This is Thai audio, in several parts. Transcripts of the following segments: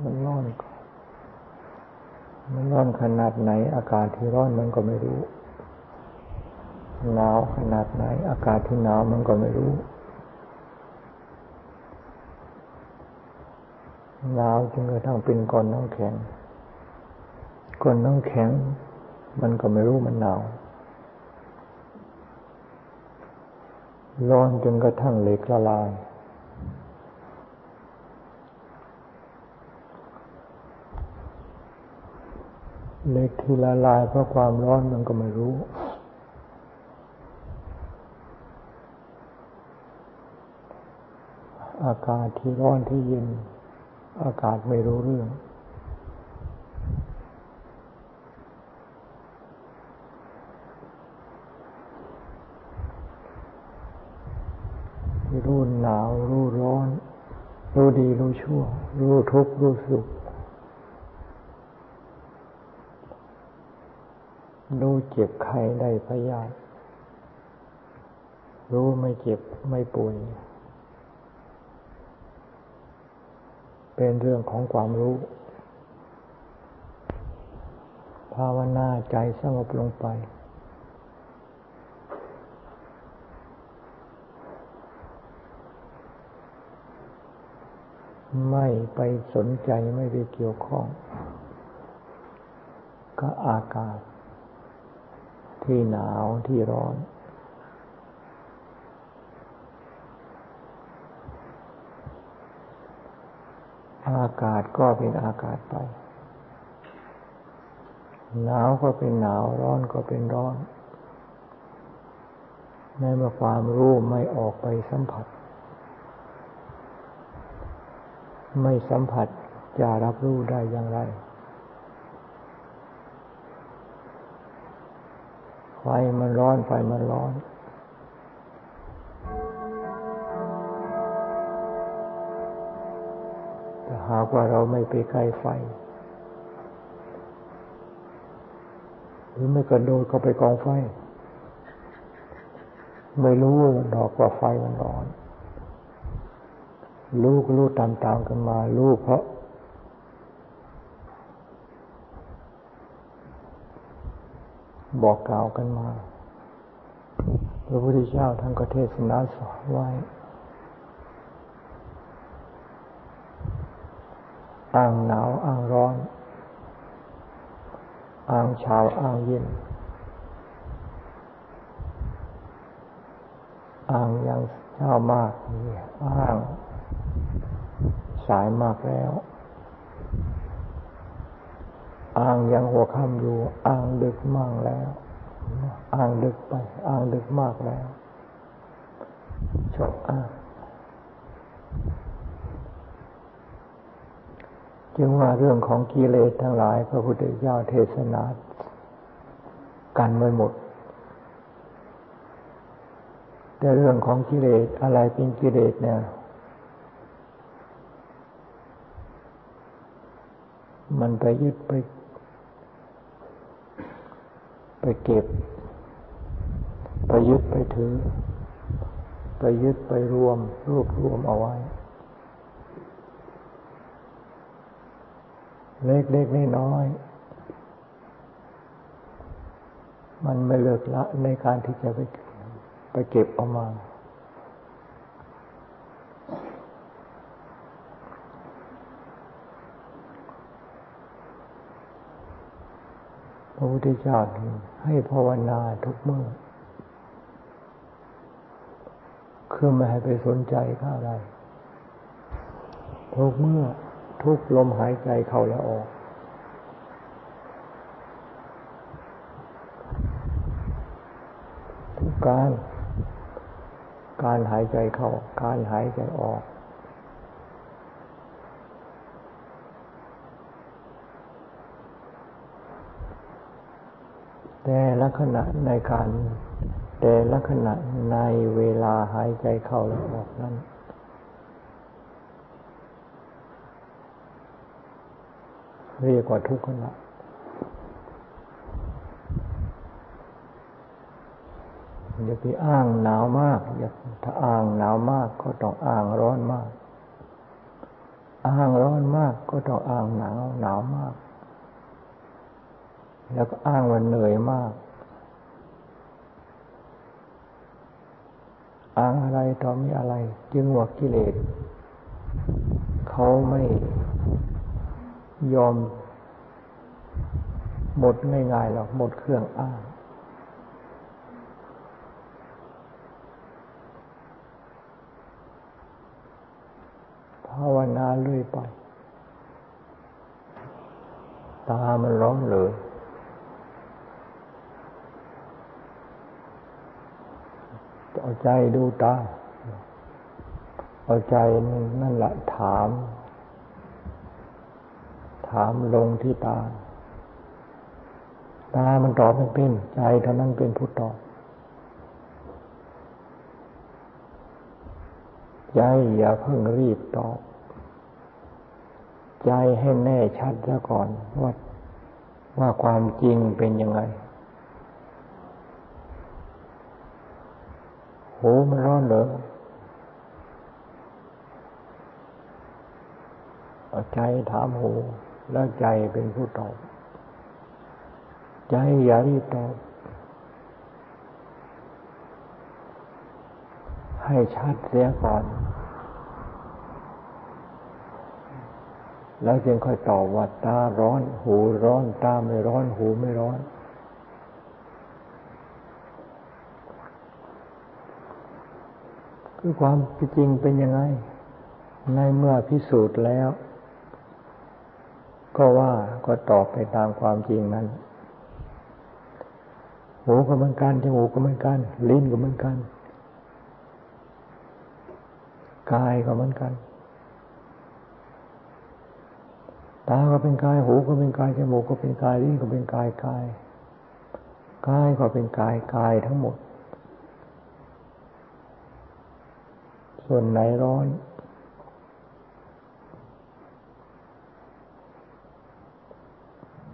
มันร้อนมันร้อนขนาดไหน อากาศที่ร้อนมันก็ไม่รู้ หนาวขนาดไหน อากาศที่หนาวมันก็ไม่รู้ หนาวจนกระทั่งเป็นก้อนน้ำแข็งก้อนน้ำแข็ง มันก็ไม่รู้มันหนาวร้อนจนกระทั่งเหล็กละลาย เหล็กที่ละลายเพราะความร้อนมันก็ไม่รู้ อากาศที่ร้อนที่เย็น อากาศไม่รู้เรื่อง รู้หนาว รู้ร้อน รู้ดีรู้ชั่ว รู้ทุกข์รู้สุข รู้เจ็บไข้ได้พยาธิรู้ไม่เจ็บไม่ป่วย เป็นเรื่องของความรู้ ภาวนาใจสงบลงไป ไม่ไปสนใจไม่ไปเกี่ยวข้อง ก็อากาศ ที่หนาวที่ร้อน อากาศก็เป็นอากาศไป หนาวก็เป็นหนาวร้อนก็เป็นร้อนในเมื่อความรู้ไม่ออกไปสัมผัส ไม่สัมผัสจะรับรู้ได้อย่างไร ไฟมันร้อนไฟมันร้อนแต่หากว่าเราไม่ไปใกล้ไฟ หรือไม่กระโดดเข้าไปกองไฟ ไม่รู้ดอกว่าไฟมันร้อนรู้ก็รู้ตามๆกันมารู้เพราะ บอกกล่าวกันมา พระพุทธเจ้าท่านก็เทศนาสอนไว้อ่างหนาวอ่างร้อนอ่างเช้าอ่างเย็นอ่างยังเช้ามากนี่อ่างสายมากแล้ว อ่างยังหัวค่ำอยู่ อ่างดึกมากแล้ว อ่างดึกไป อ่างดึกมากแล้วชอบอ่างจึงว่าเรื่องของกิเลสทั้งหลาย พระพุทธเจ้าเทศนากันไว้หมด แต่เรื่องของกิเลสอะไรเป็นกิเลสเนี่ย มันไปยึดไป ไปเก็บ ไปยึดไปถือ ไปยึดไปรวม รวบรวมเอาไว้ เล็กเล็กน้อย มันไม่เลิกละในการที่จะไปไปเก็บออกมา ระพุทธเจ้าให้ภาวนาทุกเมื่อคือไม่ให้ไปสนใจข้าอะไร ทุกเมื่อทุกลมหายใจเข้าและออกทุกการ การหายใจเข้า การหายใจออก แต่ละขณะในการ แต่ละขณะในเวลาหายใจเข้าและออกนั้นเรียกว่าทุกขณะอย่าไปอ้างหนาวมาก อย่าถ้าอ้างหนาวมากก็ต้องอ้างร้อนมากอ่างร้อนมากก็ต้องอ่างหนาวหนาวมาก แล้วก็อ้างวันเหนื่อยมาก อ้างอะไรต่อมีอะไร จึงว่ากิเลสเขาไม่ยอม หมดง่ายๆหรอกหมดเครื่องอ้างภาวนาเรื่อยไป ตามันร้องเลย เอาใจดูตา เอาใจนั่นแหละถาม ถามลงที่ตา ตามันตอบไม่เป็น ใจเท่านั้นเป็นผู้ตอบใจอย่าเพิ่งรีบตอบ ใจให้แน่ชัดซะก่อนว่าว่าความจริงเป็นยังไง หูมันร้อนเหรอใจถามหู แล้วใจเป็นผู้ตอบ ใจอย่ารีบตอบ ให้ชัดเสียก่อน แล้วจึงค่อยตอบว่าตาร้อน หูร้อน ตาไม่ร้อน หูไม่ร้อน คือความจริงเป็นยังไง ในเมื่อพิสูจน์แล้ว ก็ว่าก็ตอบไปตามความจริงนั้นหูก็เหมือนกันจมูกก็เหมือนกัน ลิ้นก็เหมือนกัน กายก็เหมือนกัน ตาก็เป็นกาย หูก็เป็นกาย จมูกก็เป็นกาย ลิ้นก็เป็นกาย กาย กายก็เป็นกาย กายทั้งหมด ส่วนไหนร้อน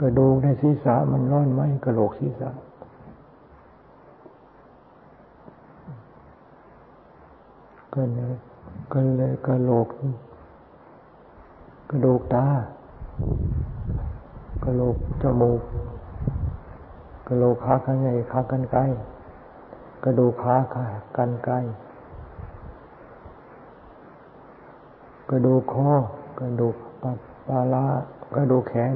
กระดูกในศีรษะมันร้อนไหมกระโหลกศีรษะก็เลยก็เลยกระโหลก กระดูกตากระโหลกจมูกกระโหลกขากันไงขากันไกลกระดูกขาขากันไกล กระดูกคอกระดูกปาปาลากระดูกแขน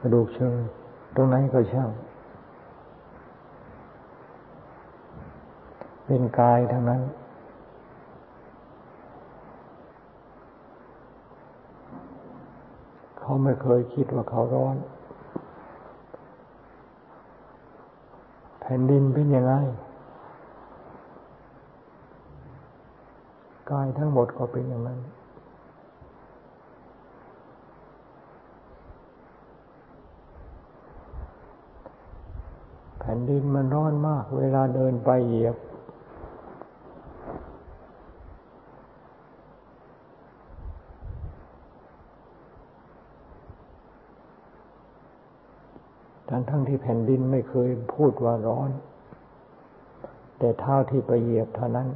กระดูกเชิง ตรงไหนก็ช่างเป็นกายทั้งนั้น เขาไม่เคยคิดว่าเขาร้อน แผ่นดินเป็นยังไง กายทั้งหมดก็เป็นอย่างนั้นแผ่นดินมันร้อนมาก เวลาเดินไปเหยียบ ทั้งทั้งที่แผ่นดินไม่เคยพูดว่าร้อน แต่เท่าที่ไปเหยียบเท่านั้น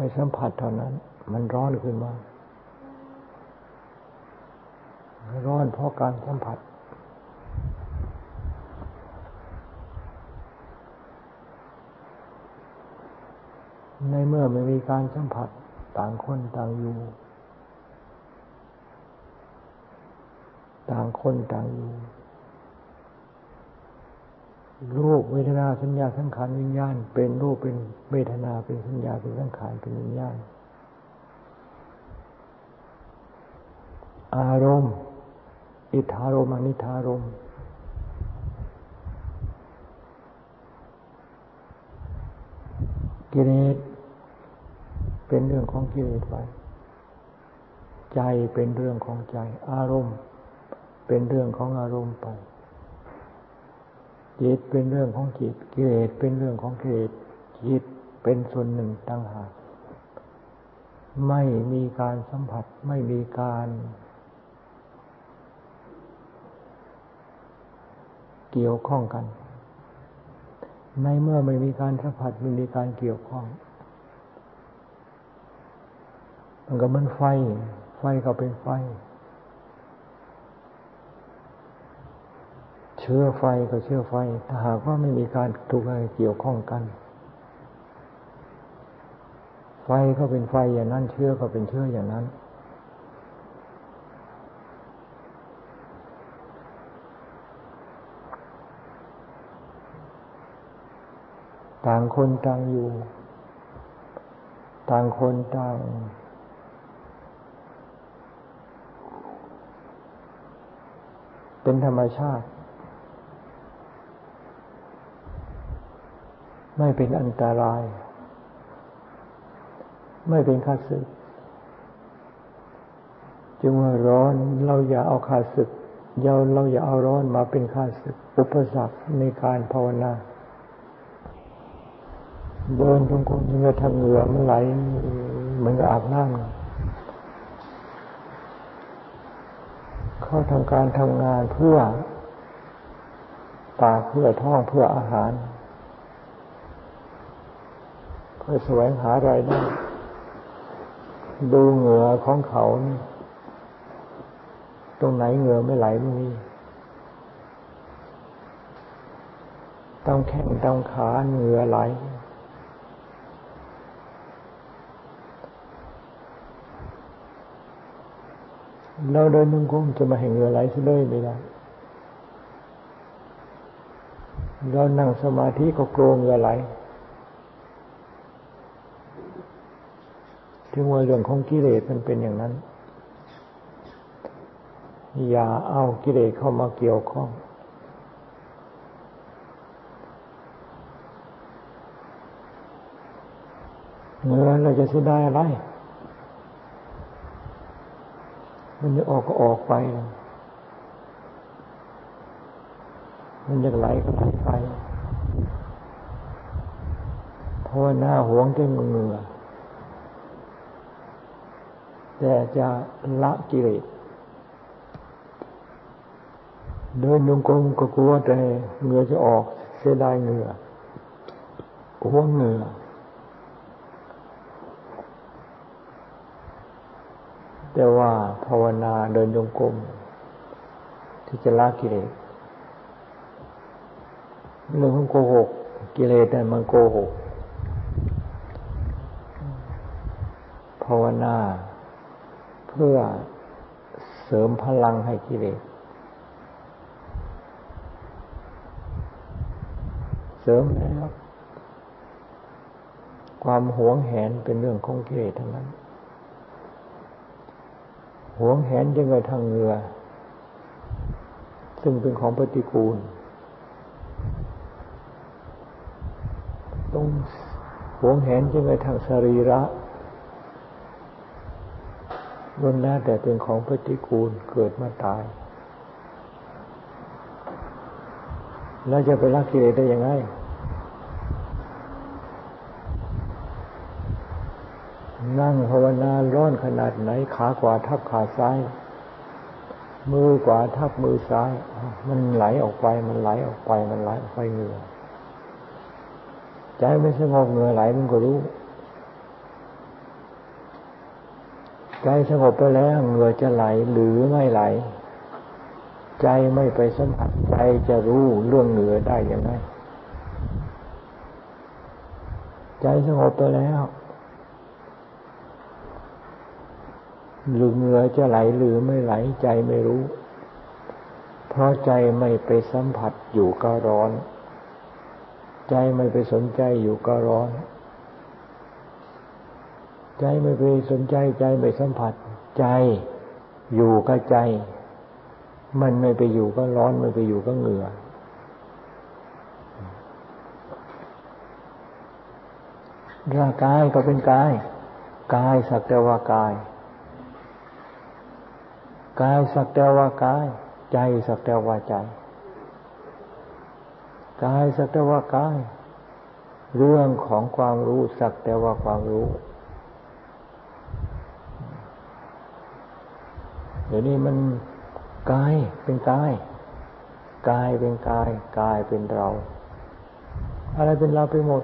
ไปสัมผัสเท่านั้น มันร้อนขึ้นมา ร้อนเพราะการสัมผัส ในเมื่อไม่มีการสัมผัสต่างคนต่างอยู่ ต่างคนต่างอยู่ รูปเวทนาสัญญาสังขารวิญญาณ เป็นรูปเป็นเวทนาเป็นสัญญาเป็นสังขารเป็นวิญญาณ อารมณ์ อิทธารมอนิธารมกิเลสเป็นเรื่องของกิเลสไป ใจเป็นเรื่องของใจ อารมณ์ เป็นเรื่องของอารมณ์ไป จิตเป็นเรื่องของจิตกิเลสเป็นเรื่องของกิเลสจิตเป็นส่วนหนึ่งต่างหากไม่มีการสัมผัสไม่มีการเกี่ยวข้องกัน ในเมื่อไม่มีการสัมผัสไม่มีการเกี่ยวข้อง มันก็เหมือนไฟ ไฟก็เป็นไฟ ชื้อไฟก็เชื้อไฟ ถ้าหากว่าไม่มีการถูกอะไรเกี่ยวข้องกัน ไฟก็เป็นไฟอย่างนั้น เชื้อก็เป็นเชื้ออย่างนั้น ต่างคนต่างอยู่ ต่างคนต่างเป็นธรรมชาติ ไม่เป็นอันตราย ไม่เป็นข้าศึก จึงว่าร้อนเราอย่าเอาข้าศึกเราเราอย่าเอาร้อนมาเป็นข้าศึก อุปสรรคในการภาวนาเดินตรงคนยังไงทางเหงื่อมันไหลเหมือนกับอาบน้ำเขาทำการทำงานเพื่อปากเพื่อท้องเพื่ออาหาร เพื่อแสวงหารายได้ดูเหงื่อของเขานี่ตรงไหนเหงื่อไม่ไหลไม่มีต้องแข้งต้องขาเหงื่อไหล เราเดินนุ่งกงจะมาแห่งเรือไหลซะเลยไม่ได้เรานั่งสมาธิก็กลัวเรือไหล ถึงว่าเรื่องของกิเลสมันเป็นอย่างนั้น อย่าเอากิเลสเข้ามาเกี่ยวข้องเมื่อเราจะเสียดายอะไร มันจะออกก็ออกไป มันจะไหลก็ไหลไปเพราะว่าหน้าหวงเต็มเงื่อ แต่จะละกิเลสเดินยงกลมก็กลัวแต่เหงื่อจะออกเสียดายเหงื่อหัวเหงื่อแต่ว่าภาวนาเดินยงกลมที่จะละกิเลสเรื่องของโกหก กิเลสแต่มันโกหกภาวนา เพื่อเสริมพลังให้กิเลส เสริมแล้วความหวงแหนเป็นเรื่องของกิเลสทั้งนั้น หวงแหนยังไงทางเหงื่อซึ่งเป็นของปฏิกูล ต้องหวงแหนยังไงทางสรีระ ล้วนแล้วแต่เป็นของปฏิกูลเกิดมาตาย แล้วจะไปรักกิเลสได้ยังไงนั่งภาวนาร้อนขนาดไหน ขาขวาทับขาซ้าย มือขวาทับมือซ้าย มันไหลออกไป มันไหลออกไป มันไหลออกไปเหงื่อใจไม่สงบเหงื่อไหลมันก็รู้ ใจสงบไปแล้วเหงื่อจะไหลหรือไม่ไหล ใจไม่ไปสัมผัสใจจะรู้เรื่องเหงื่อได้ยังไงใจสงบไปแล้วหรือเหงื่อจะไหลหรือไม่ไหล ใจไม่รู้ เพราะใจไม่ไปสัมผัสอยู่ก็ร้อน ใจไม่ไปสนใจอยู่ก็ร้อน ใจไม่ไปสนใจใจไม่สัมผัส ใจอยู่กับใจ มันไม่ไปอยู่ก็ร้อนไม่ไปอยู่ก็เหงื่อร่างกายก็เป็นกาย กายสักแต่ว่ากาย กายสักแต่ว่ากาย ใจสักแต่ว่าใจ กายสักแต่ว่ากาย เรื่องของความรู้สักแต่ว่าความรู้ เดี๋ยวนี้มันกายเป็นกายกายเป็นกายกายเป็นเรา อะไรเป็นเราไปหมด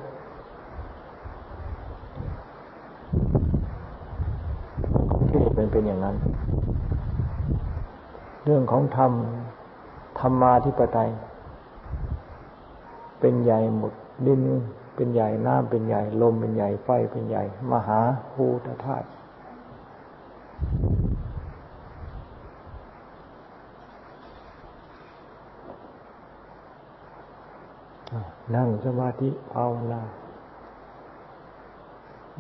เป็นอย่างนั้น เรื่องของธรรมธรรมาธิปไตย เป็นใหญ่หมดดินเป็นใหญ่น้ำเป็นใหญ่ ลมเป็นใหญ่ไฟเป็นใหญ่ มหาภูตธาตุ นั่งสมาธิภาวนา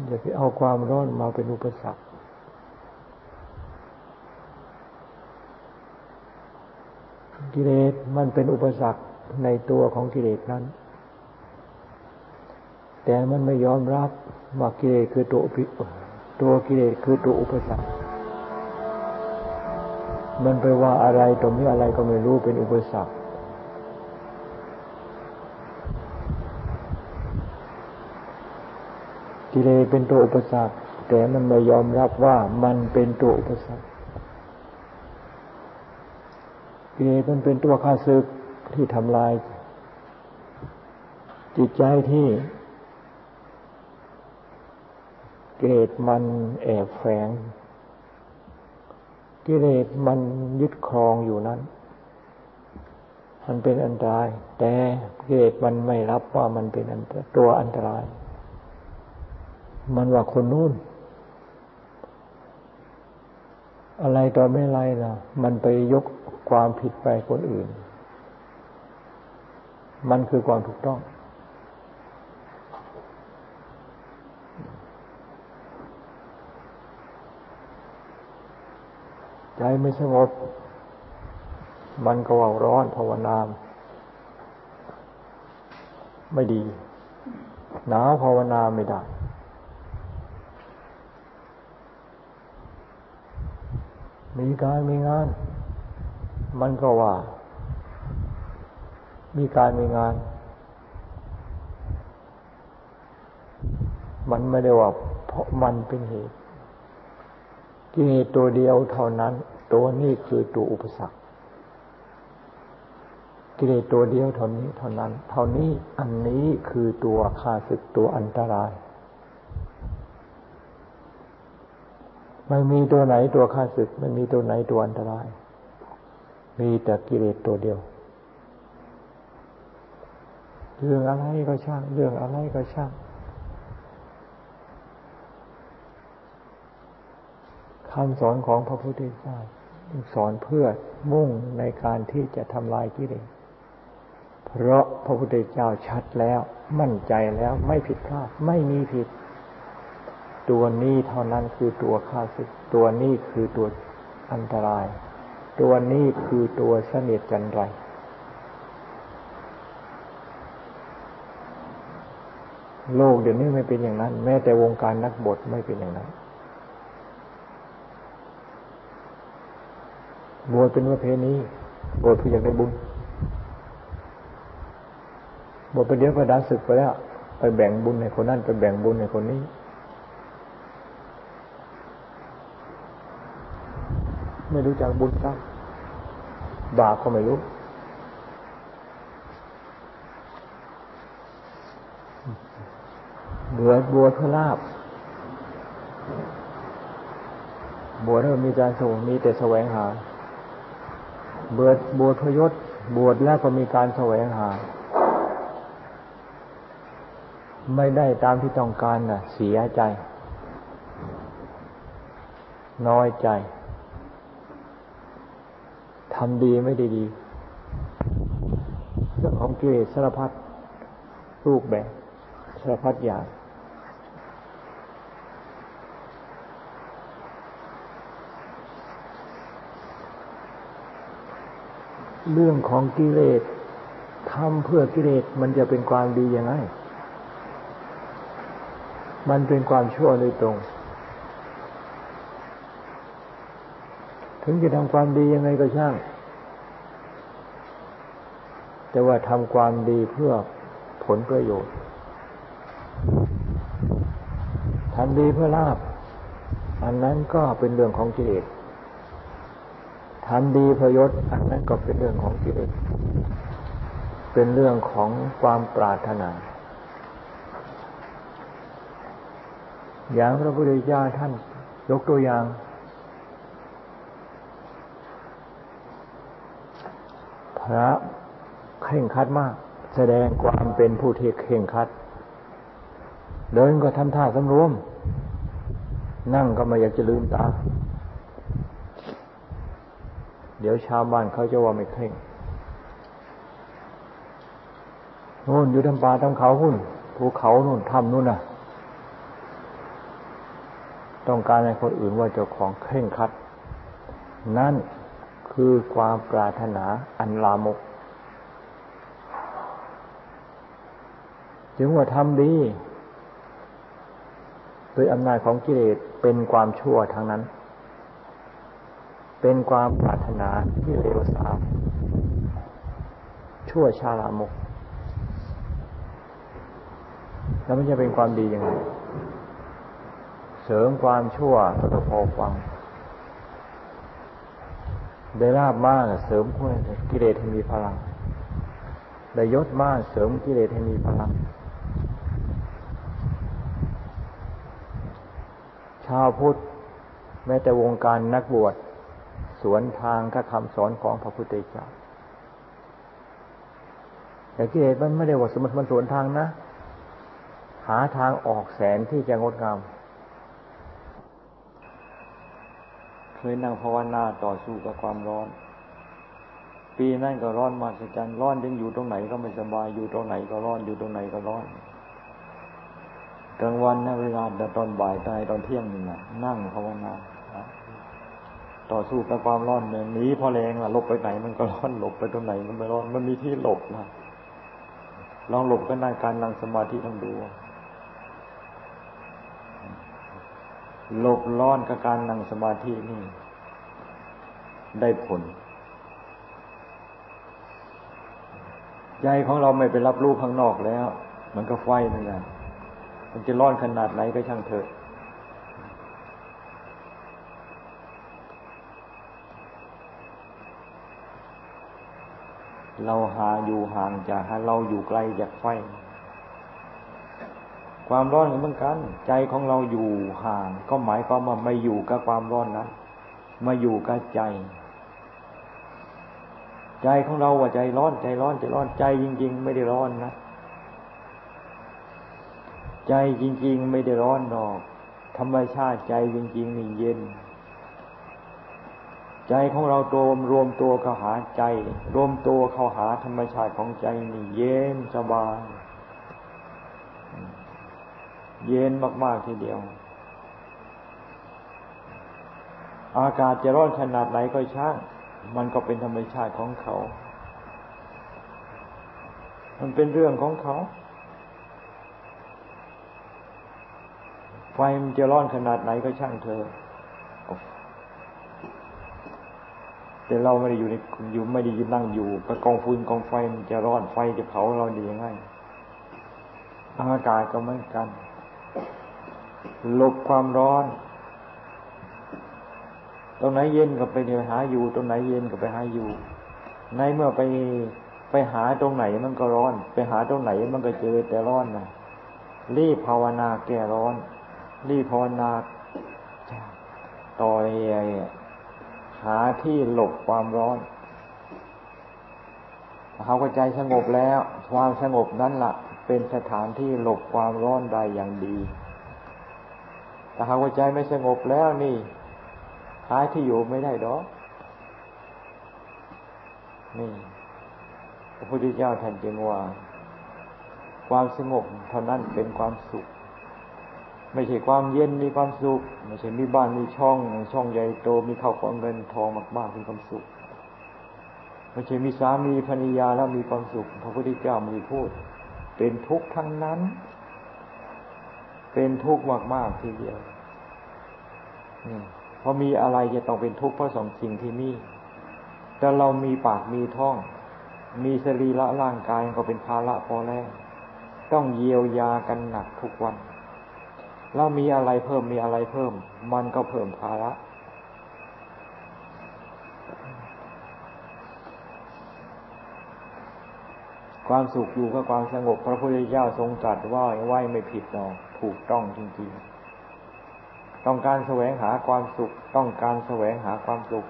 อย่าไปเอาความร้อนมาเป็นอุปสรรคกิเลสมันเป็นอุปสรรคในตัวของกิเลสนั้น แต่มันไม่ยอมรับว่ากิเลสคือตัวตัวกิเลสคือตัวอุปสรรค มันไปว่าอะไรตรงนี้อะไรก็ไม่รู้เป็นอุปสรรค กิเลสเป็นตัวอุปสรรค แต่มันไม่ยอมรับว่ามันเป็นตัวอุปสรรคกิเลสมันเป็นตัวข้าศึกที่ทำลาย จิตใจที่กิเลสมันแอบแฝงกิเลสมันยึดครองอยู่นั้น มันเป็นอันตราย แต่กิเลสมันไม่รับว่ามันเป็นตัวอันตราย มันว่าคนนู้น อะไรต่อไม่ไรนะมันไปยกความผิดไปคนอื่น มันคือความถูกต้อง ใจไม่สงบ มันก็ว่าร้อนภาวนามไม่ดี หนาวภาวนาไม่ได้ มีการมีงาน มันก็ว่า มีการมีงาน มันไม่ได้ว่า เพราะมันเป็นเหตุกิเลสตัวเดียวเท่านั้น ตัวนี้คือตัวอุปสรรคกิเลสตัวเดียวเท่านี้ เท่านั้น เท่านี้อันนี้คือตัวข้าศึกตัวอันตราย ไม่มีตัวไหนตัวข้าศึกไม่มีตัวไหนตัวอันตราย มีแต่กิเลสตัวเดียว เรื่องอะไรก็ช่าง เรื่องอะไรก็ช่างคำสอนของพระพุทธเจ้าสอนเพื่อมุ่งในการที่จะทำลายกิเลส เพราะพระพุทธเจ้าชัดแล้ว มั่นใจแล้วไม่ผิดพลาดไม่มีผิด ตัวนี้เท่านั้นคือตัวข้าศึก ตัวนี้คือตัวอันตราย ตัวนี้คือตัวเสนียดจันไร โลกเดี๋ยวนี้ไม่เป็นอย่างนั้น แม้แต่วงการนักบทไม่เป็นอย่างนั้นบวชเป็นประเพณีบวชเพื่ออยากได้บุญบวชไปเดี๋ยวไปดาศึกไปแล้ว ไปแบ่งบุญในคนนั้นไปแบ่งบุญในคนนี้ ไม่รู้จักบุญครับบาปก็ไม่รู้บวชบวชเพื่อลาบบวชแล้วมีการสวมีแต่แสวงหา เบวชบวชพยศบวชแล้วก็มีการแสวงหา ไม่ได้ตามที่ต้องการน่ะ เสียใจ น้อยใจ ทำดีไม่ได้ดีเรื่องของกิเลสสารพัดรูปแบบสารพัดอย่างเรื่องของกิเลสทำเพื่อกิเลสมันจะเป็นความดียังไง มันเป็นความชั่วโดยตรง ถึงจะทำความดียังไงก็ช่าง แต่ว่าทำความดีเพื่อผลประโยชน์ทำดีเพื่อลาบ อันนั้นก็เป็นเรื่องของกิเลสทำดีเพื่อยศ อันนั้นก็เป็นเรื่องของกิเลส เป็นเรื่องของความปรารถนาอย่างพระพุทธเจ้าท่านยกตัวอย่าง พระเข่งคัดมาก แสดงความเป็นผู้ที่เข่งคัด เดินก็ทำท่าสำรวม นั่งก็ไม่อยากจะลืมตา เดี๋ยวชาวบ้านเขาจะว่าไม่เข่งนู่นอยู่ทำป่าทำเขาหุ่นภูเขานู่นทำนู่นน่ะ ต้องการให้คนอื่นว่าเจ้าของเข่งคัด นั่น คือความปรารถนาอันลามก จึงว่าทำดี โดยอำนาจของกิเลสเป็นความชั่วทางนั้น เป็นความปรารถนาที่เลวทรามชั่วชาลามก แล้วมันจะเป็นความดียังไง เสริมความชั่วก็พอฟัง ได้ลาบมากเสริมกิเลสให้มีพลัง ได้ยศมากเสริมกิเลสให้มีพลัง ชาวพุทธแม้แต่วงการนักบวชสวนทางกับคำสอนของพระพุทธเจ้าแต่กิเลสมันไม่ได้ว่าสมมติมันสวนทางนะ หาทางออกแสนที่จะงดงามเค ยนั่งภาวนาต่อสู้กับความร้อน ปีนั้นก็ร้อนมาสักจันร้อนยังอยู่ตรงไหนก็ไม่สบายอยู่ตรงไหนก็ร้อนอยู่ตรงไหนก็ร้อนกลางวันนะเวลาตอนบ่ายตายตอนเที่ยงนี่นะนั่งภาวนาต่อสู้กับความร้อนเนี่ยหนีพอแรงล่ะหลบไปไหนมันก็ร้อนหลบไปตรงไหนมันไม่ร้อนมันมีที่หลบนะลองหลบก็นั่งการนั่งสมาธิต้งดู หลบร้อนกับการนั่งสมาธินี่ ได้ผล ใจของเราไม่ไปรับรู้ข้างนอกแล้ว มันก็ไฟนั่นแหละมันจะร้อนขนาดไหนก็ช่างเถอะเราหาอยู่ห่างจากเราอยู่ไกลจากไฟ ความร้อนเหมือนกัน ใจของเราอยู่ห่าง ก็หมายความว่าไม่อยู่กับความร้อนนั้นมาอยู่กับใจ ใจของเราว่าใจร้อนใจร้อนใจร้อนใจจริง ๆ ไม่ได้ร้อนนะใจจริง ๆ ไม่ได้ร้อนดอกธรรมชาติใจจริง ๆ นี่เย็น ใจของเราโตมรวมตัวเข้าหาใจ รวมตัวเข้าหาธรรมชาติของใจนี่เย็นสบาย เย็นมากๆทีเดียว อากาศจะร้อนขนาดไหนก็ช่าง มันก็เป็นธรรมชาติของเขา มันเป็นเรื่องของเขา ไฟมันจะร้อนขนาดไหนก็ช่างเธอ แต่เราไม่ได้อยู่ในอยู่ไม่ได้ยินนั่งอยู่กับกองฟืนกองไฟมันจะร้อนไฟจะเผาเราดียังไงอากาศก็เหมือนกัน หลบความร้อน ตรงไหนเย็นก็ไปหาอยู่ ตรงไหนเย็นก็ไปหาอยู่ ในเมื่อไปไปหาตรงไหนมันก็ร้อน ไปหาตรงไหนมันก็เจอแต่ร้อนนะรีบภาวนาแก้ร้อน รีบภาวนาต่อยหาที่หลบความร้อนเขาก็ใจสงบแล้ว ความสงบนั้นละ่ะ เป็นสถานที่หลบความร้อนได้อย่างดีแต่หากว่าใจไม่สงบแล้วนี่หายที่อยู่ไม่ได้ดอกนี่พระพุทธเจ้าท่านจึงว่า ความสงบเท่านั้นเป็นความสุข ไม่ใช่ความเย็นมีความสุข ไม่ใช่มีบ้านมีช่อง ช่องใหญ่โตมีข้าวของเงินทองมากๆมีความสุข ไม่ใช่มีสามีภรรยาแล้วมีความสุข พระพุทธเจ้ามีพูด เป็นทุกข์ทั้งนั้น เป็นทุกข์มากๆทีเดียวเพราะมีอะไรจะต้องเป็นทุกข์เพราะสองสิ่งที่มีแต่เรามีปากมีท้อง มีสรีระร่างกายก็เป็นภาระพอแล้ว ต้องเยียวยากันหนักทุกวัน แล้วมีอะไรเพิ่มมีอะไรเพิ่ม มันก็เพิ่มภาระ ความสุขอยู่กับความสงบ พระพุทธเจ้าทรงตรัสว่าไว้ไม่ผิดหรอกถูกต้องจริงๆ ต้องการแสวงหาความสุข ต้องการแสวงหาความสุข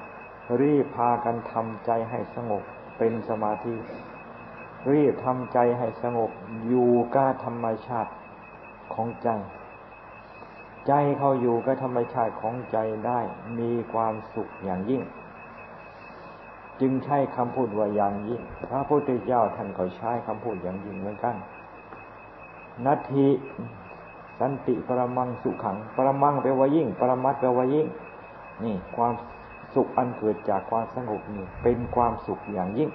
รีบพากันทำใจให้สงบเป็นสมาธิ รีบทำใจให้สงบอยู่กับธรรมชาติของใจ ใจเขาอยู่กับธรรมชาติของใจได้มีความสุขอย่างยิ่ง จึงใช้คำพูดว่าอย่างยิ่ง พระพุทธเจ้าท่านก็ใช้คำพูดอย่างยิ่งเหมือนกันนาทีสันติปรมังสุขัง ปรมังแปลว่ายิ่ง ปรมัตแปลว่ายิ่ง นี่ความสุขอันเกิดจากความสงบนี่เป็นความสุขอย่างยิ่ง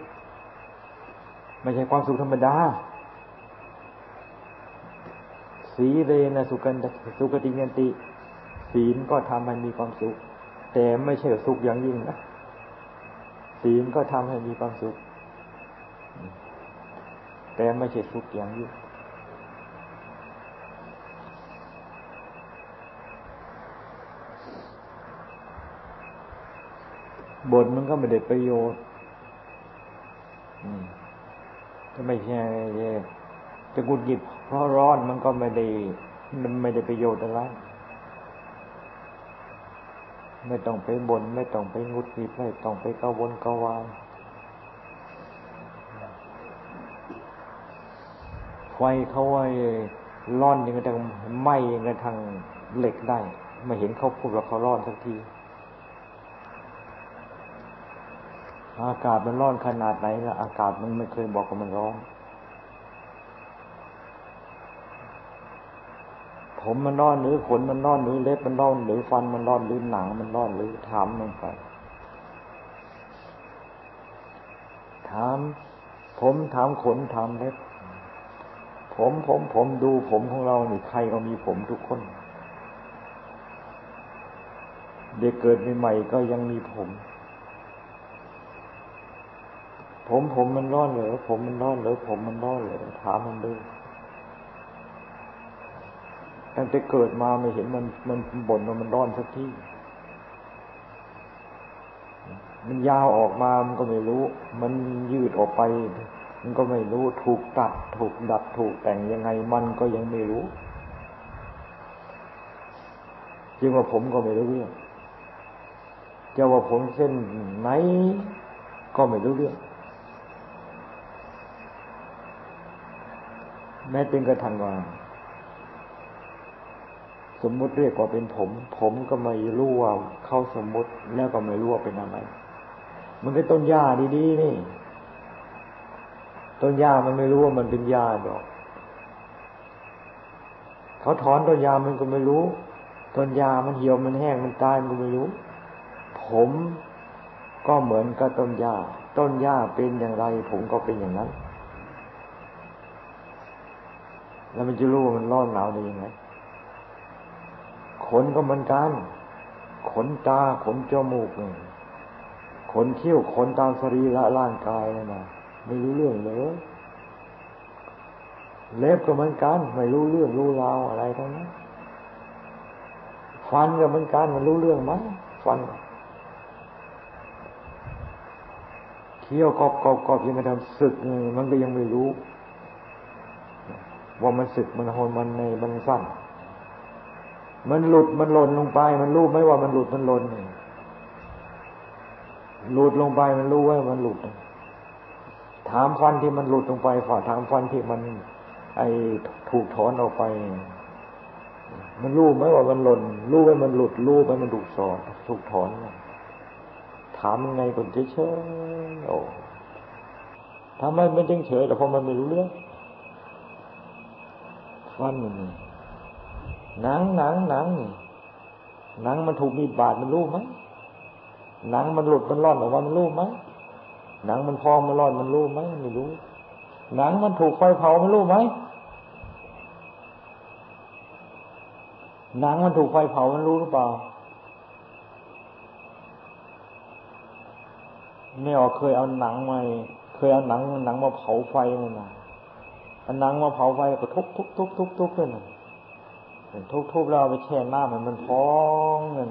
ไม่ใช่ความสุขธรรมดา สีเรนะสุกันสุกติเนติ ศีลก็ทำให้มีความสุข แต่ไม่ใช่สุขอย่างยิ่งนะ ศีลก็ทำให้มีความสุข แต่ไม่ใช่สุขอย่างยิ่งบทมันก็ไม่ได้ประโยชน์ก็ไม่ใช่จะกุดหยิบเพราะร้อนมันก็ไม่ได้ มันไม่ได้ประโยชน์อะไร ไม่ต้องไปบน่นไม่ต้องไปงุดหงิดไม่ต้องไปกังวลกังวายไฟเขาไว้ร้อนยังกระทั่งไหม้ยังกระทั่งเหล็กได้ไม่เห็นเขาพูดว่าเขาร้อนสักที อากาศมันร้อนขนาดไหนนะอากาศมันไม่เคยบอกว่ามันร้อน ผมมันร้อนหรือขนมันร้อนหรือเล็บมันร้อนหรือฟันมันร้อนหรือหนังมันร้อนหรือถามมันไปถามผมถามขนถามเล็บ ผมผมผมดูผมของเรานี่ใครก็มีผมทุกคน เด็กเกิดใหม่ๆก็ยังมีผม ผมผมมันร้อนเหรอผมมันร้อนเหรอผมมันร้อนเหรอถามมันดู ตั้งแต่เกิดมาไม่เห็นมันมันบ่นว่ามันร้อนสักที่มันยาวออกมา มันก็ไม่รู้ มันยืดออกไป มันก็ไม่รู้ ถูกตัด ถูกดัด ถูกแต่งยังไง มันก็ยังไม่รู้จริงว่าผมก็ไม่รู้เรื่อง จะว่าผมเส้นไหนก็ไม่รู้เรื่อง แม้เป็นกระทั่งว่า สมมุติเรียกว่าเป็นผม ผมก็ไม่รู้ว่าเข้าสมมุติแล้วก็ไม่รู้ว่าเป็นอะไร มันเป็นต้นหญ้าดีๆนี่ ต้นหญ้ามันไม่รู้ว่ามันเป็นหญ้าดอก เขาถอนต้นหญ้ามันก็ไม่รู้ ต้นหญ้ามันเหี่ยวมันแห้งมันตายมันก็ไม่รู้ ผมก็เหมือนกับต้นหญ้า ต้นหญ้าเป็นอย่างไร ผมก็เป็นอย่างนั้น แล้วมันจะรู้ว่ามันร้อนหนาวได้ยังไง ขนก็เหมือนกัน ขนตาขนจมูกเนี่ยขนเขี้ยวขนตามสรีระร่างกายนะไม่รู้เรื่องเลยเล็บก็เหมือนกัน ไม่รู้เรื่องรู้ราวอะไรทั้งนั้นฟันก็เหมือนกันมันรู้เรื่องไหมฟันเคี้ยวกรอบกรอบกรอบยังไงทำศึกมันก็ยังไม่รู้ ว่ามันสึกมันโหนมันในมันสั้น มันหลุดมันหล่นลงไป มันรู้ไหมว่ามันหลุดมันหล่นหลุดลงไปมันรู้ว่ามันหลุด ถามฟันที่มันหลุดลงไปฝ่าถามฟันที่มัน ไอถูกถอนออกไป มันรู้ไหมว่ามันหล่นรู้ไหมมันหลุดรู้ไหมมันถูกสอนถูกถอนถามยังไงคนเฉยๆโอ้ทำไมมันจึงเฉยแต่พอมันไม่รู้เรื่องฟัน หนังหนังหนังหนังมันถูกมีดบาดมันรู้ไหมหนังมันหลุดมันร่อนออกมามันรู้ไหมหนังมันพองมันร่อนมันรู้ไหมไม่รู้ หนังมันถูกไฟเผามันรู้ไหมหนังมันถูกไฟเผามันรู้หรือเปล่าไม่ออกเคยเอาหนังมาเคยเอาหนังหนังมาเผาไฟมันนะอันนังมาเผาไฟก็ทุบทุบทุบทุบทุบขึ้น ทุบทุบแล้วไปแช่น้ำมันมันพองเงี้ย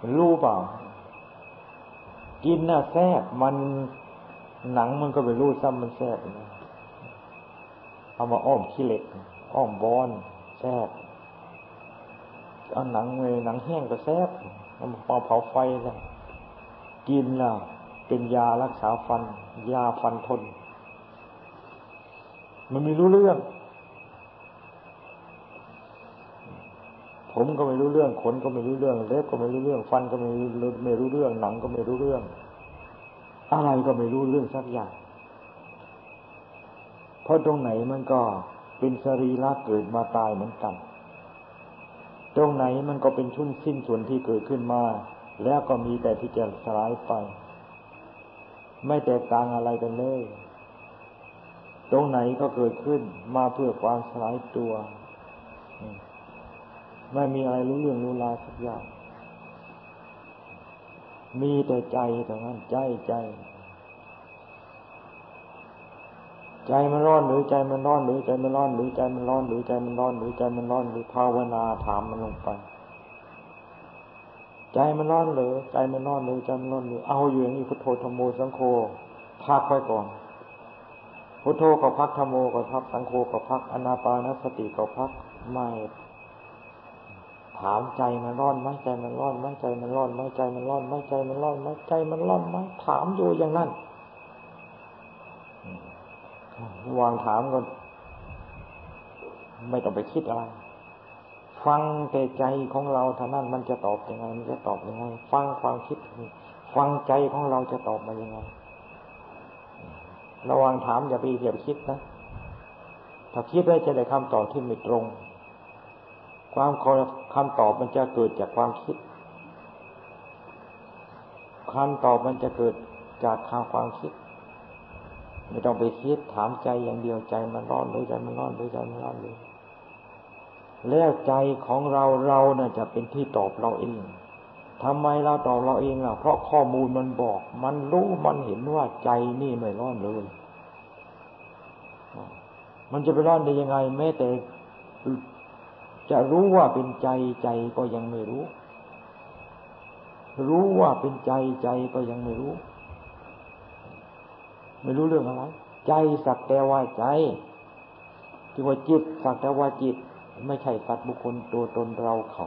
มันรู้เปล่า กินน่ะแซ่บมันหนังมันก็ไปรู้ซ้ำมันแซ่บเอามาอ้อมขี้เหล็ก อ้อมบอนแซ่บเอาหนังเลยหนังแห้งก็แซ่บเอามาเผาไฟแล้วกินแล้วเป็นยารักษาฟัน ยาฟันทน มันไม่รู้เรื่อง ผมก็ไม่รู้เรื่องขนก็ไม่รู้เรื่องเล็บก็ไม่รู้เรื่อง ฟันก็ไม่รู้ไม่รู้เรื่องหนังก็ไม่รู้เรื่อง อะไรก็ไม่รู้เรื่องสักอย่างเพราะตรงไหนมันก็เป็นสรีระเกิดมาตายเหมือนกัน ตรงไหนมันก็เป็นชุ่นสิ้นส่วนที่เกิดขึ้นมา แล้วก็มีแต่ที่จะสลายไป ไม่แตกต่างอะไรกันเลย ตรงไหนก็เกิดขึ้นมาเพื่อความสลายตัว ไม่มีอะไรรู้เรื่องรู้ราวสักอย่าง มีแต่ใจแต่นั้นใจใจ ใจมันร้อนหรือใจมันร้อนหรือใจมันร้อนหรือใจมันร้อนหรือใจมันร้อนหรือใจมันร้อนหรือภาวนาถามมันลงไป ใจมันร้อนหรือใจมันร้อนหรือใจมันร้อนหรือเอาอยู่อย่างนี้พุทโธธรรมโมสังโฆพักไว้ก่อนพุทโธก็พักธรรมโมก็พักสังโฆก็พักอนาปานสติก็พักไม่ ถามใจมันร้อนไหมใจมันร้อนไหมใจมันร้อนไหมใจมันร้อนไหมใจมันร้อนไหมใจมันร้อนไหมถามอยู่อย่างนั้นวางถามก่อนไม่ต้องไปคิดอะไร ฟังแต่ใจของเราเท่านั้นมันจะตอบยังไง มันจะตอบยังไง ฟังความคิด ฟังใจของเราจะตอบมายังไง ระวังถามอย่าไปเหยียบคิดนะ ถ้าคิดได้จะได้คำตอบที่ไม่ตรง ความคำตอบมันจะเกิดจากความคิดคำตอบมันจะเกิดจากความคิด ไม่ต้องไปคิดถามใจอย่างเดียวใจมันร้อนหรือใจมันร้อนหรือใจมันร้อนหรือแล้วใจของเราเราน่ยจะเป็นที่ตอบเราเองทำไมเราตอบเราเองล่ะ เพราะข้อมูลมันบอก มันรู้มันเห็นว่าใจนี่ไม่ร้อนเลย มันจะไปร้อนได้ยังไงแม้แต่ จะรู้ว่าเป็นใจใจก็ยังไม่รู้ รู้ว่าเป็นใจใจก็ยังไม่รู้ ไม่รู้เรื่องอะไร ใจสักแต่ว่าใจที่ว่าจิตสักแต่ว่าจิต ไม่ใช่สัตว์บุคคลตัวตนเราเขา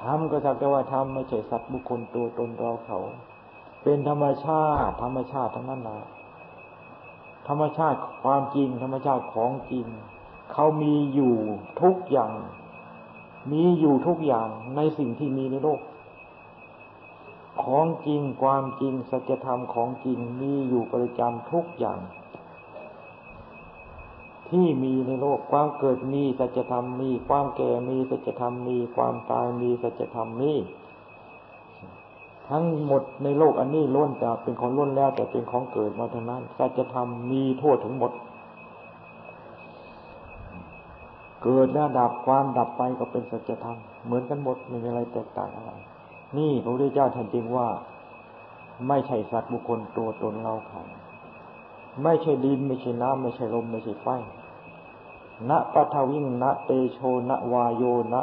ทำก็สักแต่ว่าทำไม่ใช่สัตว์บุคคลตัวตนเราเขา เป็นธรรมชาติ ธรรมชาติทั้งนั้นนะธรรมชาติความจริง ธรรมชาติของจริง เขามีอยู่ทุกอย่าง มีอยู่ทุกอย่างในสิ่งที่มีในโลก ของจริงความจริงสัจธรรมของจริงมีอยู่ประจำทุกอย่าง ที่มีในโลกความเกิดมีสัจธรรมมีความแก่มีสัจธรรมมีความตายมีสัจธรรมมีทั้งหมดในโลกอันนี้ล้วนแต่เป็นของล้วนแล้วแต่เป็นของเกิดมาทั้งนั้นสัจธรรมมีทั่วถึงหมด เกิดแล้วดับความดับไปก็เป็นสัจธรรมเหมือนกันหมดไม่มีอะไรแตกต่างอะไร นี่พระพุทธเจ้าท่านจึงว่า ไม่ใช่สัตว์บุคคลตัวตนเราเขาไม่ใช่ดินไม่ใช่น้ำไม่ใช่ลมไม่ใช่ไฟณปัทวิงณเตโชณวายโยณ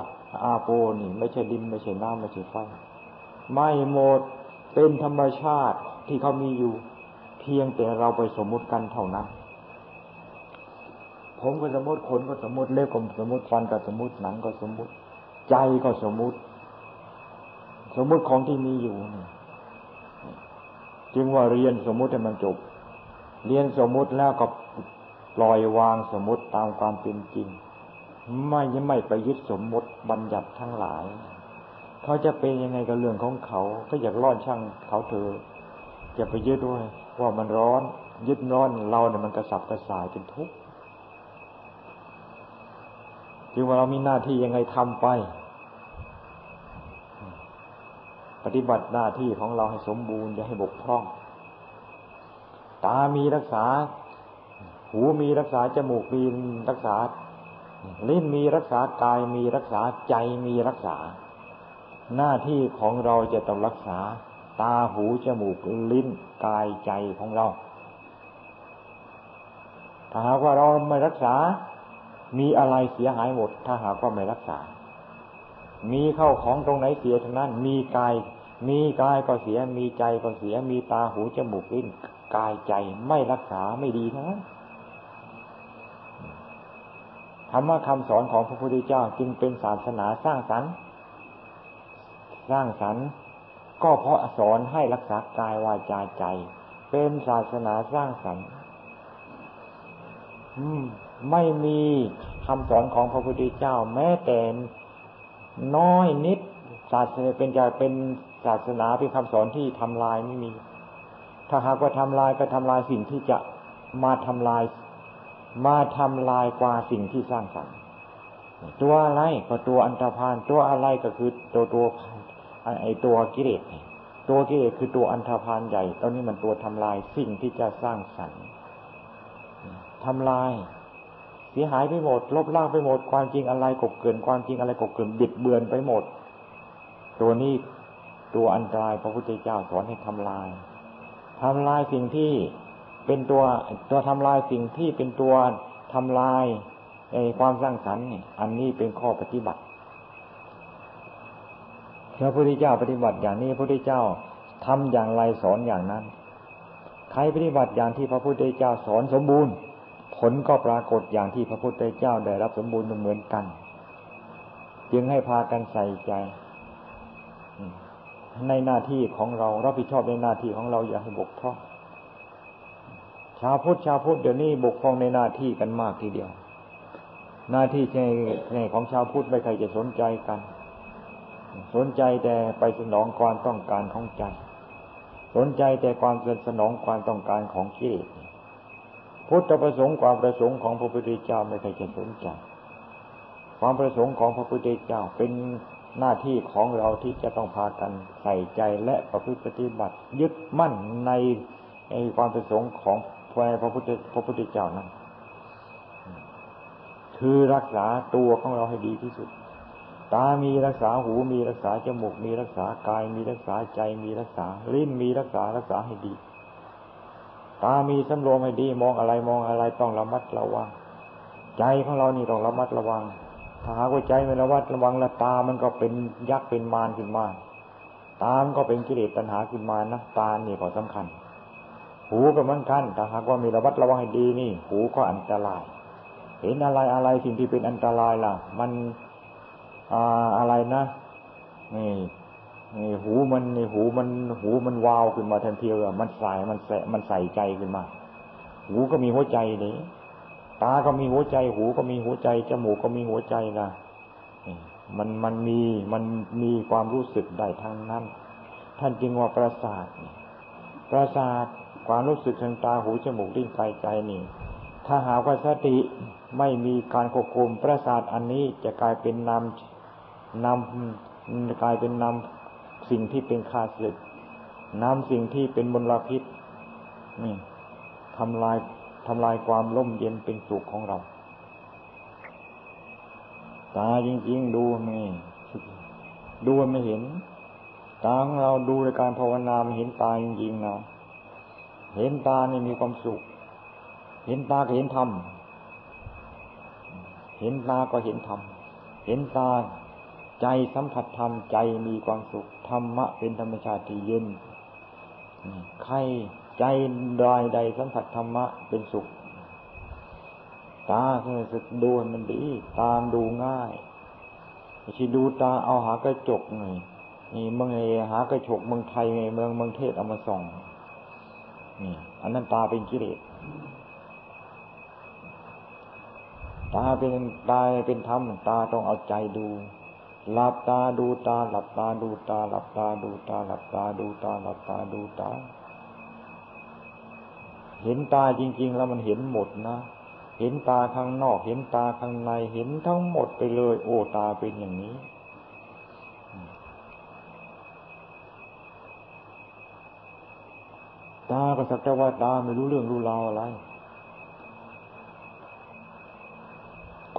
อาโปนี่ ไม่ใช่ดินไม่ใช่น้ำไม่ใช่ไฟไม่หมดเป็นธรรมชาติที่เขามีอยู่ เพียงแต่เราไปสมมุติกันเท่านั้น ผมก็สมมติขนก็สมมติเล็บก็สมมติฟันก็สมมติหนังก็สมมติ ใจก็สมมติ สมมติของที่มีอยู่จึงว่าเรียนสมมติให้มันจบ เรียนสมมติแล้วก็ปล่อยวางสมมติตามความเป็นจริง ไม่ยังไม่ไปยึดสมมติบัญญัติทั้งหลาย เขาจะเป็นยังไงกับเรื่องของเขา ก็อยากร้อนช่างเขาเถอะอย่าไปยึดด้วยว่ามันร้อน ยึดร้อนเราเนี่ยมันกระสับกระส่ายเป็นทุกข์ จึงว่าเรามีหน้าที่ยังไงทำไป ปฏิบัติหน้าที่ของเราให้สมบูรณ์อย่าให้บกพร่อง ตามีรักษา หูมีรักษาจมูกมีรักษาลิ้นมีรักษากายมีรักษาใจมีรักษา หน้าที่ของเราจะต้องรักษา ตาหูจมูกลิ้นกายใจของเรา ถ้าหากว่าเราไม่รักษา มีอะไรเสียหายหมด ถ้าหากว่าไม่รักษา มีเข้าของตรงไหนเสียทั้งนั้น มีกาย มีกายก็เสีย มีใจก็เสีย มีตาหูจมูกลิ้นกายใจไม่รักษาไม่ดีนะธรรมะคำสอนของพระพุทธเจ้าจึงเป็นศาสนาสร้างสรรค์สร้างสรรค์ก็เพราะสอนให้รักษากายวาจาใจ เป็นศาสนาสร้างสรรค์ ไม่มีคำสอนของพระพุทธเจ้า แม้แต่น้อยนิดศาสนาเป็นจะเป็นศาสนาเป็นคำสอนที่ทำลายไม่มี ถ้าหากว่าทำลายก็ทำลายสิ่งที่จะมาทำลาย มาทำลายกว่าสิ่งที่สร้างสรรค์ตัวอะไรก็ตัวอันตรพานตัวอะไรก็คือตัวตัวไอตัวกิเลสตัวกิเลสคือตัวอันธพาลใหญ่ตอนนี้มันตัวทำลายสิ่งที่จะสร้างสรรค์ทำลาย เสียหายไปหมด ลบล้างไปหมด ความจริงอะไรกบเกิน ความจริงอะไรกบเกินบิดเบือนไปหมด ตัวนี้ตัวอันตรายพระพุทธเจ้าสอนให้ทำลายทำลายสิ่งที่เป็นตัวตัวทำลายสิ่งที่เป็นตัวทำลายในความสร้างสรรค์อันนี้เป็นข้อปฏิบัติพระพุทธเจ้าปฏิบัติอย่างนี้พระพุทธเจ้าทำอย่างไรสอนอย่างนั้น ใครปฏิบัติอย่างที่พระพุทธเจ้าสอนสมบูรณ์ ผลก็ปรากฏอย่างที่พระพุทธเจ้าได้รับสมบูรณ์เหมือนกัน จึงให้พากันใส่ใจ ในหน้าที่ของเรารับผิดชอบในหน้าที่ของเราอย่าให้บกพร่องชาวพุทธชาวพุทธเดี๋ยวนี้บกพร่องในหน้าที่กันมากทีเดียว หน้าที่ในของชาวพุทธไม่ใครจะสนใจกัน สนใจแต่ไปสนองความต้องการของใจ สนใจแต่ความสนองความต้องการของกิเลส พุทธประสงค์ความประสงค์ของพระพุทธเจ้าไม่เคยจะสนใจ ความประสงค์ของพระพุทธเจ้าเป็นหน้าที่ของเราที่จะต้องพากันใส่ใจและประพฤติปฏิบัติ ยึดมั่นในในความประสงค์ของพระพุทธพระพุทธเจ้านั้นคือรักษาตัวของเราให้ดีที่สุด ตา มีรักษา หู มีรักษา จมูก มีรักษา กาย มีรักษา ใจ มีรักษา ลิ้น มีรักษา รักษาให้ดี ตามีสำรวมให้ดีมองอะไรมองอะไรต้องระมัดระวัง ใจของเรานี่ต้องระมัดระวัง ถ้าหากว่าใจไม่ระมัดระวังและตามันก็เป็นยักษ์เป็นมารขึ้นมา ตามก็เป็นกิเลสตัณหาขึ้นมานะตาเนี่ก็สำคัญ หูก็เหมือนกันถ้าหากว่ามีระมัดระวังให้ดีนี่ หูก็อันตราย เห็นอะไรอะไรสิ่งที่เป็นอันตรายล่ะ มันอะไรนะนี่ หูมันนี่หูมันหูมันวาวขึ้นมาทันทีเลยมันใส่มันแสมันใส่ใจขึ้นมา หูก็มีหัวใจนี่ตาก็มีหัวใจ หูก็มีหัวใจจมูกก็มีหัวใจนะมันมันมีมันมีความรู้สึกได้ทั้งนั้น ท่านจึงว่าประสาทประสาทความรู้สึกทางตาหูจมูกลิ้นกายใจนี่ ถ้าหากว่าสติไม่มีการควบคุมประสาทอันนี้จะกลายเป็นนามนำกลายเป็นนำ สิ่งที่เป็นคาศึกน้ำสิ่งที่เป็นมลพิษ นี่ทำลายทำลายความร่มเย็นเป็นสุขของเรา ตาจริงๆดูไม่ดูไม่เห็น ตาของเราดูในการภาวนามเห็นตาจริงๆนะเห็นตานี่มีความสุข เห็นตาก็เห็นธรรม เห็นตาก็เห็นธรรม เห็นตา ใจสัมผัสธรรมใจมีความสุขธรรมะเป็นธรรมชาติที่เย็นใครใจใดใดสัมผัสธรรมะเป็นสุข ตาคือสึกดูมันดี ตามดูง่ายที่ดูตาเอาหากระจกไงนี่เมืองไงหากระจกเมืองไทยไงเมืองเมืองเทศเอามาส่องนี่อันนั้นตาเป็นกิเลสตาเป็นตาเป็นธรรมตาต้องเอาใจดู หลับตาดูตาหลับตาดูตาหลับตาดูตาหลับตาดูตาหลับตาดูตา เห็นตาจริง ๆ แล้วมันเห็นหมดนะ เห็นตาข้างนอก เห็นตาข้างใน เห็นทั้งหมดไปเลย โอ้ตาเป็นอย่างนี้ ตาก็สักแต่ว่าตาไม่รู้เรื่องรู้ราวอะไร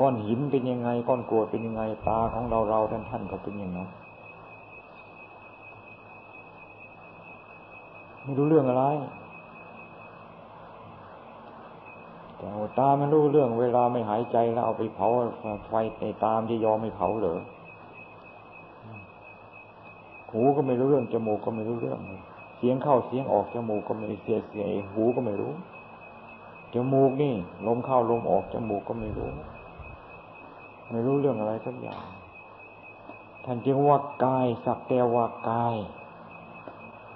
ก้อนหินเป็นยังไง ก้อนกรวดเป็นยังไง ตาของเราเราท่านท่านก็เป็นอย่างนั้นไม่รู้เรื่องอะไร แต่ตาไม่รู้เรื่องเวลาไม่หายใจแล้วเอาไปเผาไฟในตามที่ยอมไม่เผาเหรอหูก็ไม่รู้เรื่องจมูกก็ไม่รู้เรื่อง เสียงเข้าเสียงออกจมูกก็ไม่เสียเสียหูก็ไม่รู้จมูกนี่ลมเข้าลมออกจมูกก็ไม่รู้ ไม่รู้เรื่องอะไรสักอย่างท่านจึงว่ากายสักแต่ว่ากาย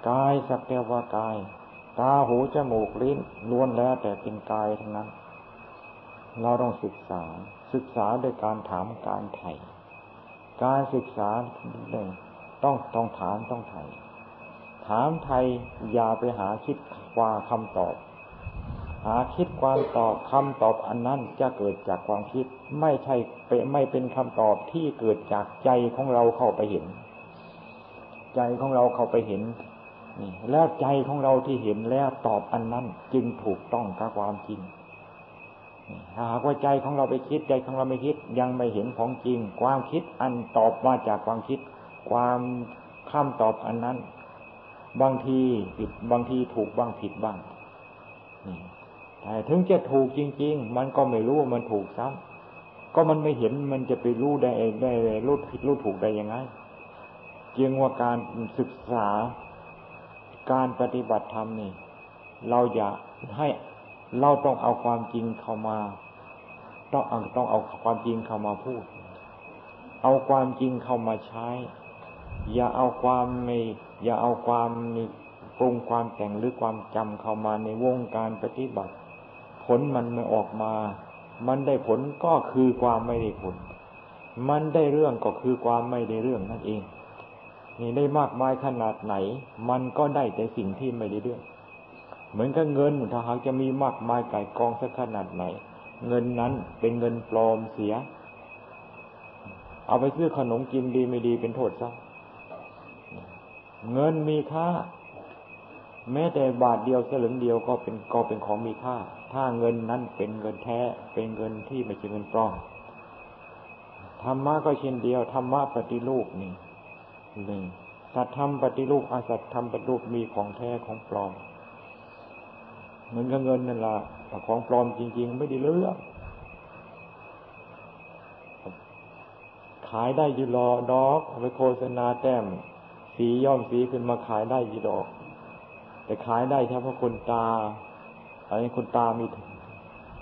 กายสักแต่ว่ากาย ตาหูจมูกลิ้นล้วนแล้วแต่เป็นกายทั้งนั้น เราต้องศึกษาศึกษาโดยการถามการไถ่การศึกษาหนึ่งต้องต้องถามต้องไถ่ถามไทยอย่าไปหาคิดว่าคำตอบ หาคิดความตอบคำตอบอันนั้นจะเกิดจากความคิดไม่ใช่ไม่เป็นคำตอบที่เกิดจากใจของเราเข้าไปเห็น ใจของเราเข้าไปเห็นนี่แล้วใจของเราที่เห็นแล้วตอบอันนั้นจึงถูกต้องกับความจริงหากว่าใจของเราไปคิดใจของเราไม่คิดยังไม่เห็นของจริง ความคิดอันตอบมาจากความคิด ความคำตอบอันนั้น บางทีผิดบางทีถูกบ้างผิดบ้าง ถึงจะถูกจริง ๆ มันก็ไม่รู้ว่ามันถูกซ้ำก็มันไม่เห็นมันจะไปรู้ได้ได้รู้ผิดรู้ถูกได้ยังไงจึงว่าการศึกษาการปฏิบัติธรรมนี่ เราอย่าให้เราต้องเอาความจริงเข้ามา ต้องเอาต้องเอาความจริงเข้ามาพูด เอาความจริงเข้ามาใช้ อย่าเอาความไม่อย่าเอาความปรุงความแต่งหรือความจำเข้ามาในวงการปฏิบัติ ผลมันไม่ออกมา มันได้ผลก็คือความไม่ได้ผล มันได้เรื่องก็คือความไม่ได้เรื่องนั่นเอง นี่ได้มากมายขนาดไหน มันก็ได้แต่สิ่งที่ไม่ได้เรื่อง เหมือนกับเงินถ้าหากจะมีมากมายไก่กองสักขนาดไหน เงินนั้นเป็นเงินปลอมเสีย เอาไปซื้อขนมกินดีไม่ดีเป็นโทษซะเงินมีค่า แม้แต่บาทเดียวสลึงเดียวก็เป็นก็เป็นของมีค่า ถ้าเงินนั้นเป็นเงินแท้ เป็นเงินที่ไม่ใช่เงินปลอมธรรมะก็เช่นเดียวธรรมะปฏิรูปนี่หนึ่งสัตธรรมปฏิรูปอาสัตธรรมปฏิรูปมีของแท้ของปลอมเหมือนกับเงินนั่นละของปลอมจริง ๆ ไม่ได้เลือกขายได้ยู่รอดอกไปโฆษณาแต้ม สีย่อมสีขึ้นมาขายได้ยี่ดอก แต่ขายได้เฉพาะคนตา อันนี้คนตามีถึง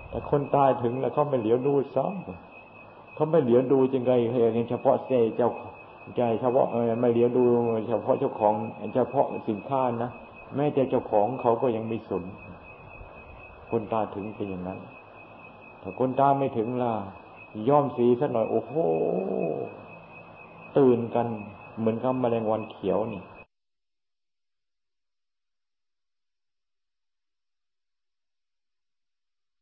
แต่คนตายถึงแล้วเขาไม่เหลียวดูซ้ำเขาไม่เหลียวดูจังไงเห็นเฉพาะเซเจ้าใจเฉพาะเออไม่เหลียวดูเฉพาะเจ้าของเฉพาะสินค้านะแม้แต่เจ้าของเขาก็ยังไม่สนคนตาถึงเป็นอย่างนั้นถ้าคนตาไม่ถึงล่ะย่อมสีสักหน่อยโอ้โหตื่นกันเหมือนกับแมลงวันเขียวนี่